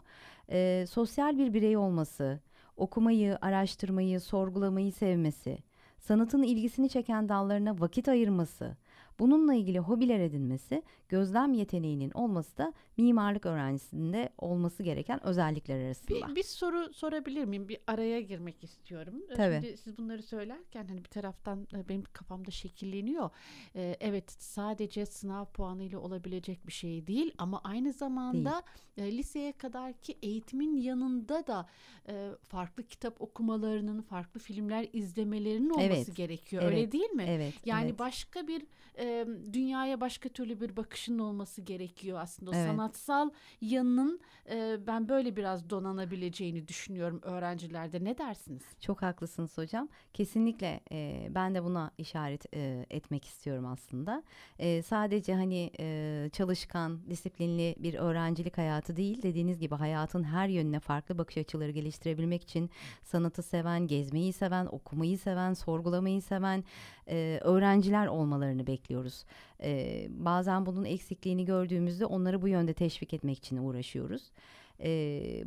E, sosyal bir birey olması, okumayı, araştırmayı, sorgulamayı sevmesi, sanatın ilgisini çeken dallarına vakit ayırması, Bununla ilgili hobiler edinmesi, gözlem yeteneğinin olması da mimarlık öğrencisinde olması gereken özellikler arasında. Bir, bir soru sorabilir miyim? Bir araya girmek istiyorum. Ee, Tabii. Şimdi siz bunları söylerken hani bir taraftan e, benim kafamda şekilleniyor. Ee, evet sadece sınav puanıyla olabilecek bir şey değil ama aynı zamanda değil. E, liseye kadarki eğitimin yanında da e, farklı kitap okumalarının, farklı filmler izlemelerinin olması evet. gerekiyor. Evet. Öyle değil mi? Evet. Yani evet. başka bir e, dünyaya başka türlü bir bakışın olması gerekiyor aslında. O Evet. sanatsal yanının e, ben böyle biraz donanabileceğini düşünüyorum öğrencilerde. Ne dersiniz? Çok haklısınız hocam. Kesinlikle e, ben de buna işaret e, etmek istiyorum aslında. E, sadece hani e, çalışkan, disiplinli bir öğrencilik hayatı değil. Dediğiniz gibi hayatın her yönüne farklı bakış açıları geliştirebilmek için sanatı seven, gezmeyi seven, okumayı seven, sorgulamayı seven e, öğrenciler olmalarını bekliyoruz. E, bazen bunun eksikliğini gördüğümüzde onları bu yönde teşvik etmek için uğraşıyoruz. Ee,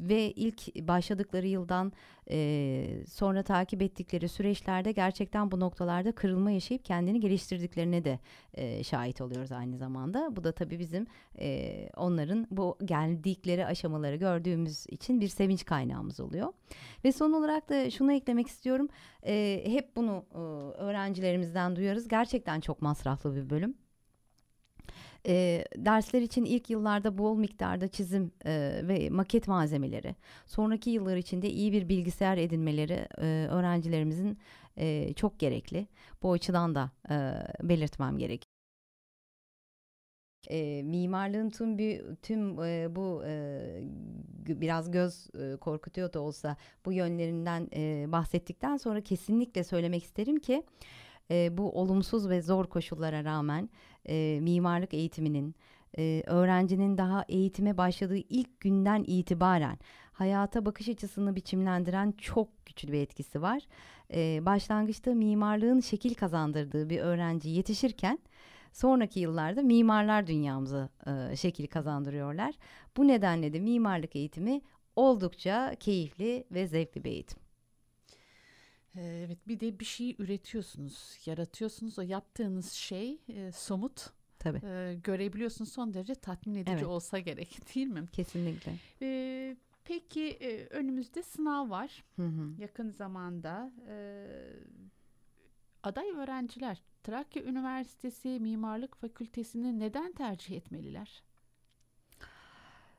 ve ilk başladıkları yıldan e, sonra takip ettikleri süreçlerde gerçekten bu noktalarda kırılma yaşayıp kendini geliştirdiklerine de e, şahit oluyoruz aynı zamanda. Bu da tabii bizim e, onların bu geldikleri aşamaları gördüğümüz için bir sevinç kaynağımız oluyor. Ve son olarak da şunu eklemek istiyorum. E, hep bunu e, öğrencilerimizden duyarız. Gerçekten çok masraflı bir bölüm. E, dersler için ilk yıllarda bol miktarda çizim e, ve maket malzemeleri, sonraki yıllar içinde iyi bir bilgisayar edinmeleri e, öğrencilerimizin e, çok gerekli. Bu açıdan da e, belirtmem gerek. E, mimarlığın tüm bir tüm e, bu e, biraz göz e, korkutuyor da olsa bu yönlerinden e, bahsettikten sonra kesinlikle söylemek isterim ki e, bu olumsuz ve zor koşullara rağmen e, mimarlık eğitiminin e, öğrencinin daha eğitime başladığı ilk günden itibaren hayata bakış açısını biçimlendiren çok güçlü bir etkisi var. E, başlangıçta mimarlığın şekil kazandırdığı bir öğrenci yetişirken sonraki yıllarda mimarlar dünyamıza e, şekil kazandırıyorlar. Bu nedenle de mimarlık eğitimi oldukça keyifli ve zevkli bir eğitim. Evet bir de bir şey üretiyorsunuz, yaratıyorsunuz. O yaptığınız şey e, somut. Tabii. E, görebiliyorsunuz son derece tatmin edici Evet. olsa gerek değil mi? Kesinlikle. E, peki e, önümüzde sınav var Hı hı. yakın zamanda. E, aday öğrenciler Trakya Üniversitesi Mimarlık Fakültesini neden tercih etmeliler?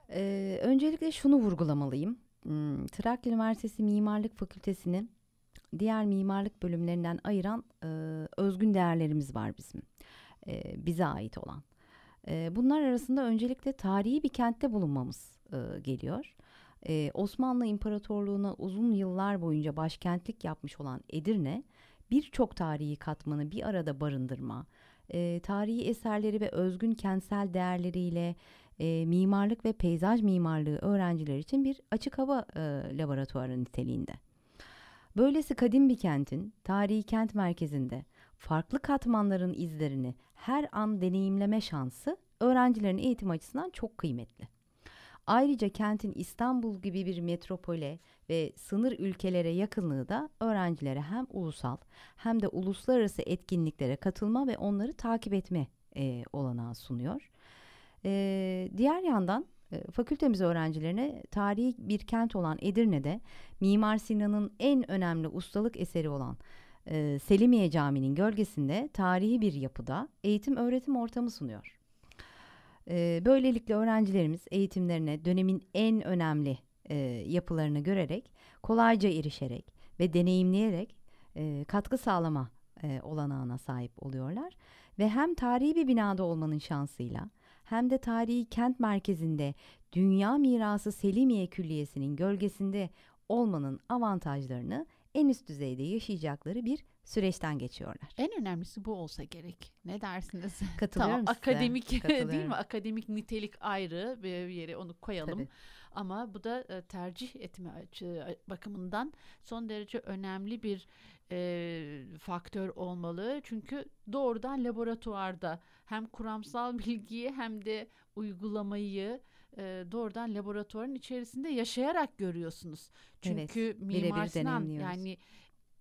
Ee, öncelikle şunu vurgulamalıyım. Hmm, Trakya Üniversitesi Mimarlık Fakültesi'nin diğer mimarlık bölümlerinden ayıran e, özgün değerlerimiz var bizim. E, bize ait olan. E, bunlar arasında öncelikle tarihi bir kentte bulunmamız e, geliyor. E, Osmanlı İmparatorluğu'na uzun yıllar boyunca başkentlik yapmış olan Edirne, birçok tarihi katmanı bir arada barındırma, e, tarihi eserleri ve özgün kentsel değerleriyle e, mimarlık ve peyzaj mimarlığı öğrenciler için bir açık hava e, laboratuvarı niteliğinde. Böylesi kadim bir kentin tarihi kent merkezinde farklı katmanların izlerini her an deneyimleme şansı öğrencilerin eğitim açısından çok kıymetli. Ayrıca kentin İstanbul gibi bir metropole ve sınır ülkelere yakınlığı da öğrencilere hem ulusal hem de uluslararası etkinliklere katılma ve onları takip etme e, olanağı sunuyor. E, diğer yandan fakültemiz öğrencilerine tarihi bir kent olan Edirne'de Mimar Sinan'ın en önemli ustalık eseri olan e, Selimiye Camii'nin gölgesinde tarihi bir yapıda eğitim öğretim ortamı sunuyor. E, böylelikle öğrencilerimiz eğitimlerine dönemin en önemli e, yapılarını görerek, kolayca erişerek ve deneyimleyerek e, katkı sağlama olanağına sahip oluyorlar. Ve hem tarihi bir binada olmanın şansıyla hem de tarihi kent merkezinde Dünya Mirası Selimiye Külliyesi'nin gölgesinde olmanın avantajlarını en üst düzeyde yaşayacakları bir süreçten geçiyorlar. En önemlisi bu olsa gerek. Ne dersiniz? Katılıyorum tamam, size. akademik değil mi? Akademik nitelik ayrı bir yere onu koyalım. Tabii. Ama bu da e, tercih etme açı- bakımından son derece önemli bir e, faktör olmalı. Çünkü doğrudan laboratuvarda hem kuramsal bilgiyi hem de uygulamayı e, doğrudan laboratuvarın içerisinde yaşayarak görüyorsunuz. Evet, Çünkü birebir Mimar Sinan yani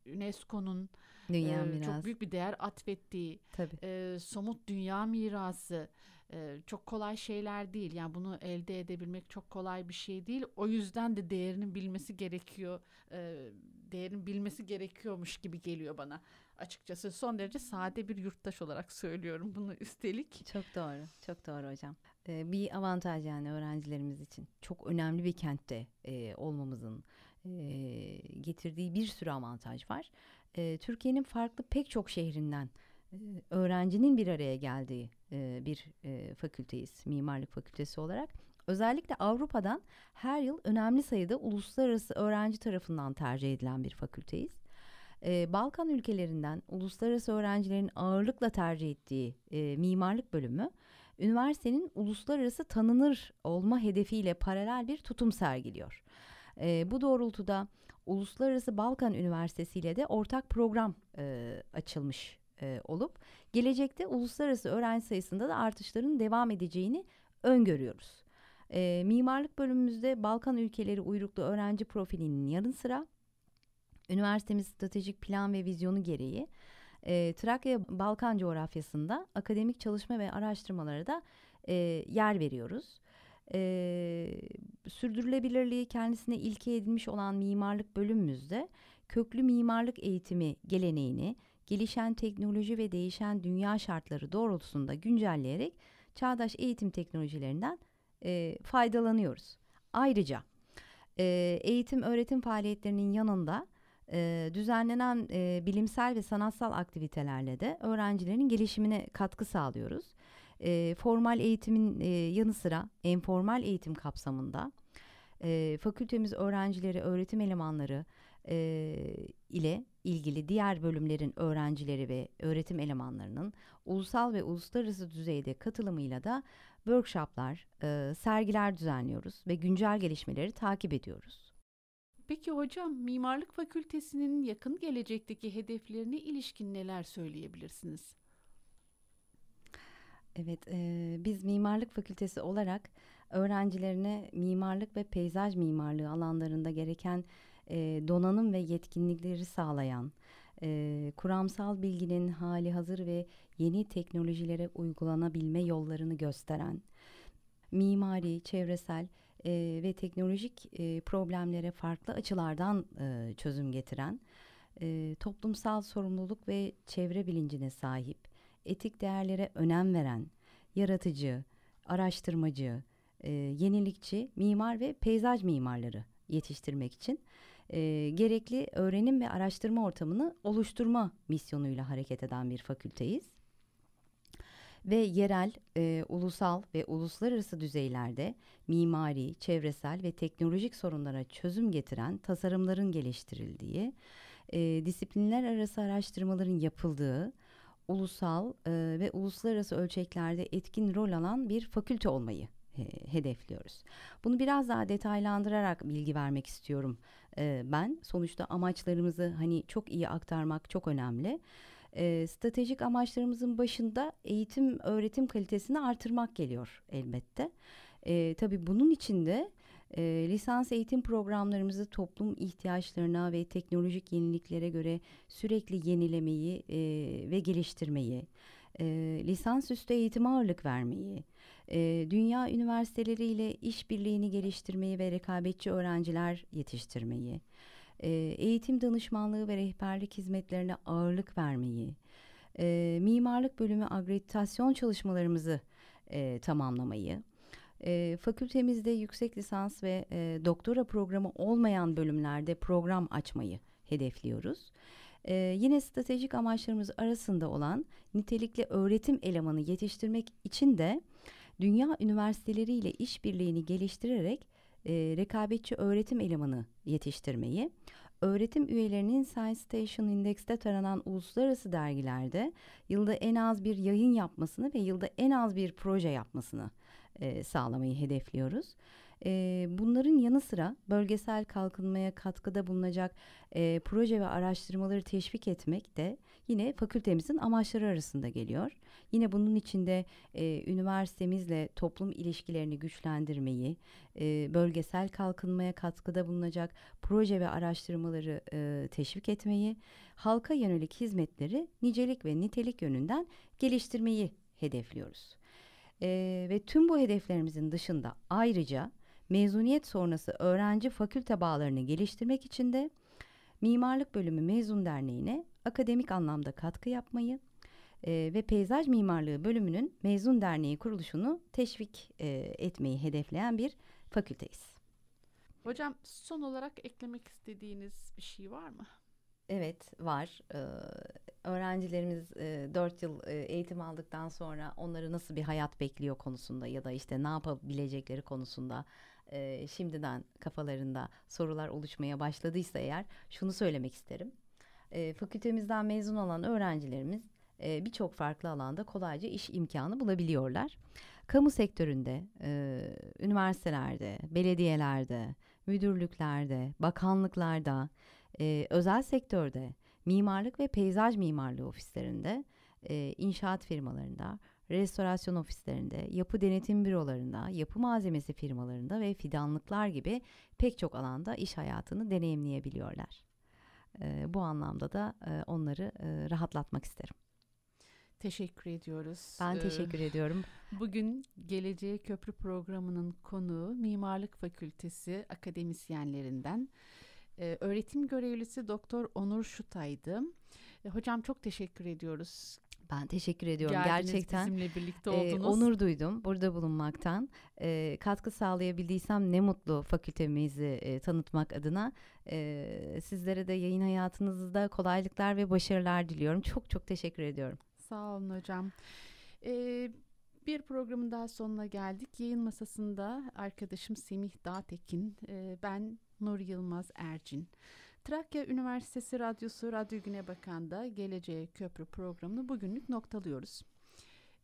UNESCO'nun Dünya e, mirası. çok büyük bir değer atfettiği Tabii. e, somut dünya mirası e, çok kolay şeyler değil. Yani bunu elde edebilmek çok kolay bir şey değil. O yüzden de değerinin bilmesi gerekiyor. E, değerin bilmesi gerekiyormuş gibi geliyor bana. Açıkçası son derece sade bir yurttaş olarak söylüyorum bunu üstelik. Çok doğru, çok doğru hocam. Ee, bir avantaj yani öğrencilerimiz için. Çok önemli bir kentte e, olmamızın e, getirdiği bir sürü avantaj var. E, Türkiye'nin farklı pek çok şehrinden e, öğrencinin bir araya geldiği e, bir e, fakülteyiz, mimarlık fakültesi olarak. Özellikle Avrupa'dan her yıl önemli sayıda uluslararası öğrenci tarafından tercih edilen bir fakülteyiz. Ee, Balkan ülkelerinden uluslararası öğrencilerin ağırlıkla tercih ettiği e, mimarlık bölümü üniversitenin uluslararası tanınır olma hedefiyle paralel bir tutum sergiliyor. Ee, bu doğrultuda Uluslararası Balkan Üniversitesi ile de ortak program e, açılmış e, olup gelecekte uluslararası öğrenci sayısında da artışların devam edeceğini öngörüyoruz. E, mimarlık bölümümüzde Balkan ülkeleri uyruklu öğrenci profilinin yanı sıra üniversitemiz stratejik plan ve vizyonu gereği e, Trakya Balkan coğrafyasında akademik çalışma ve araştırmalara da e, yer veriyoruz. E, sürdürülebilirliği kendisine ilke edilmiş olan mimarlık bölümümüzde köklü mimarlık eğitimi geleneğini gelişen teknoloji ve değişen dünya şartları doğrultusunda güncelleyerek çağdaş eğitim teknolojilerinden e, faydalanıyoruz. Ayrıca e, eğitim öğretim faaliyetlerinin yanında e, düzenlenen e, bilimsel ve sanatsal aktivitelerle de öğrencilerin gelişimine katkı sağlıyoruz. E, formal eğitimin e, yanı sıra informal eğitim kapsamında e, fakültemiz öğrencileri, öğretim elemanları e, ile ilgili diğer bölümlerin öğrencileri ve öğretim elemanlarının ulusal ve uluslararası düzeyde katılımıyla da workshoplar, e, sergiler düzenliyoruz ve güncel gelişmeleri takip ediyoruz. Peki hocam Mimarlık Fakültesinin yakın gelecekteki hedeflerine ilişkin neler söyleyebilirsiniz? Evet, e, biz mimarlık fakültesi olarak öğrencilerine mimarlık ve peyzaj mimarlığı alanlarında gereken e, donanım ve yetkinlikleri sağlayan, e, kuramsal bilginin hali hazır ve yeni teknolojilere uygulanabilme yollarını gösteren, mimari, çevresel e, ve teknolojik e, problemlere farklı açılardan e, çözüm getiren, e, toplumsal sorumluluk ve çevre bilincine sahip, etik değerlere önem veren, yaratıcı, araştırmacı, e, yenilikçi mimar ve peyzaj mimarları yetiştirmek için e, gerekli öğrenim ve araştırma ortamını oluşturma misyonuyla hareket eden bir fakülteyiz. Ve yerel, e, ulusal ve uluslararası düzeylerde mimari, çevresel ve teknolojik sorunlara çözüm getiren tasarımların geliştirildiği, e, disiplinler arası araştırmaların yapıldığı, ulusal e, ve uluslararası ölçeklerde etkin rol alan bir fakülte olmayı hedefliyoruz. Bunu biraz daha detaylandırarak bilgi vermek istiyorum e, ben. Sonuçta amaçlarımızı hani çok iyi aktarmak çok önemli. E, stratejik amaçlarımızın başında eğitim öğretim kalitesini artırmak geliyor elbette. E, tabii bunun için de e, lisans eğitim programlarımızı toplum ihtiyaçlarına ve teknolojik yeniliklere göre sürekli yenilemeyi e, ve geliştirmeyi, e, lisansüstü eğitime ağırlık vermeyi, e, dünya üniversiteleriyle işbirliğini geliştirmeyi ve rekabetçi öğrenciler yetiştirmeyi, e, eğitim danışmanlığı ve rehberlik hizmetlerine ağırlık vermeyi, e, mimarlık bölümü akreditasyon çalışmalarımızı e, tamamlamayı, e, fakültemizde yüksek lisans ve e, doktora programı olmayan bölümlerde program açmayı hedefliyoruz. E, yine stratejik amaçlarımız arasında olan nitelikli öğretim elemanı yetiştirmek için de dünya üniversiteleriyle işbirliğini geliştirerek e, rekabetçi öğretim elemanı yetiştirmeyi, öğretim üyelerinin Science Station Index'te taranan uluslararası dergilerde yılda en az bir yayın yapmasını ve yılda en az bir proje yapmasını e, sağlamayı hedefliyoruz. E, bunların yanı sıra bölgesel kalkınmaya katkıda bulunacak e, proje ve araştırmaları teşvik etmek de yine fakültemizin amaçları arasında geliyor. Yine bunun içinde e, üniversitemizle toplum ilişkilerini güçlendirmeyi, e, bölgesel kalkınmaya katkıda bulunacak proje ve araştırmaları e, teşvik etmeyi, halka yönelik hizmetleri nicelik ve nitelik yönünden geliştirmeyi hedefliyoruz. E, ve tüm bu hedeflerimizin dışında ayrıca mezuniyet sonrası öğrenci fakülte bağlarını geliştirmek için de Mimarlık Bölümü Mezun Derneği'ne akademik anlamda katkı yapmayı e, ve Peyzaj Mimarlığı Bölümünün Mezun Derneği kuruluşunu teşvik e, etmeyi hedefleyen bir fakülteyiz. Hocam son olarak eklemek istediğiniz bir şey var mı? Evet var. Ee, öğrencilerimiz e, 4 yıl e, eğitim aldıktan sonra onları nasıl bir hayat bekliyor konusunda ya da işte ne yapabilecekleri konusunda e, şimdiden kafalarında sorular oluşmaya başladıysa eğer şunu söylemek isterim. E, fakültemizden mezun olan öğrencilerimiz e, birçok farklı alanda kolayca iş imkanı bulabiliyorlar. Kamu sektöründe, e, üniversitelerde, belediyelerde, müdürlüklerde, bakanlıklarda, e, özel sektörde, mimarlık ve peyzaj mimarlığı ofislerinde, e, inşaat firmalarında, restorasyon ofislerinde, yapı denetim bürolarında, yapı malzemesi firmalarında ve fidanlıklar gibi pek çok alanda iş hayatını deneyimleyebiliyorlar. E, bu anlamda da e, onları e, rahatlatmak isterim. Teşekkür ediyoruz. Ben teşekkür ee, ediyorum. Bugün Geleceğe Köprü programının konuğu Mimarlık Fakültesi akademisyenlerinden e, öğretim görevlisi Doktor Onur Şutay'dı. E, hocam çok teşekkür ediyoruz. Ben teşekkür ediyorum. Geldiniz Gerçekten bizimle birlikte oldunuz. E, onur duydum burada bulunmaktan. E, katkı sağlayabildiysem ne mutlu fakültemizi e, tanıtmak adına. E, sizlere de yayın hayatınızda kolaylıklar ve başarılar diliyorum. Çok çok teşekkür ediyorum. Sağ olun hocam. Ee, bir programın daha sonuna geldik. Yayın masasında arkadaşım Semih Dağtekin, e, ben Nur Yılmaz Ercin. Trakya Üniversitesi Radyosu Radyo Güne Bakan'da Geleceğe Köprü programını bugünlük noktalıyoruz.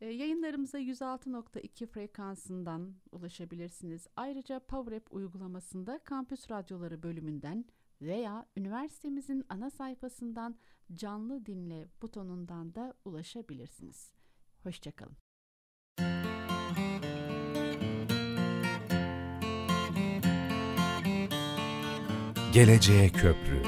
E, yayınlarımıza 106.2 frekansından ulaşabilirsiniz. Ayrıca PowerApp uygulamasında Kampüs Radyoları bölümünden veya üniversitemizin ana sayfasından canlı dinle butonundan da ulaşabilirsiniz. Hoşçakalın. Geleceğe Köprü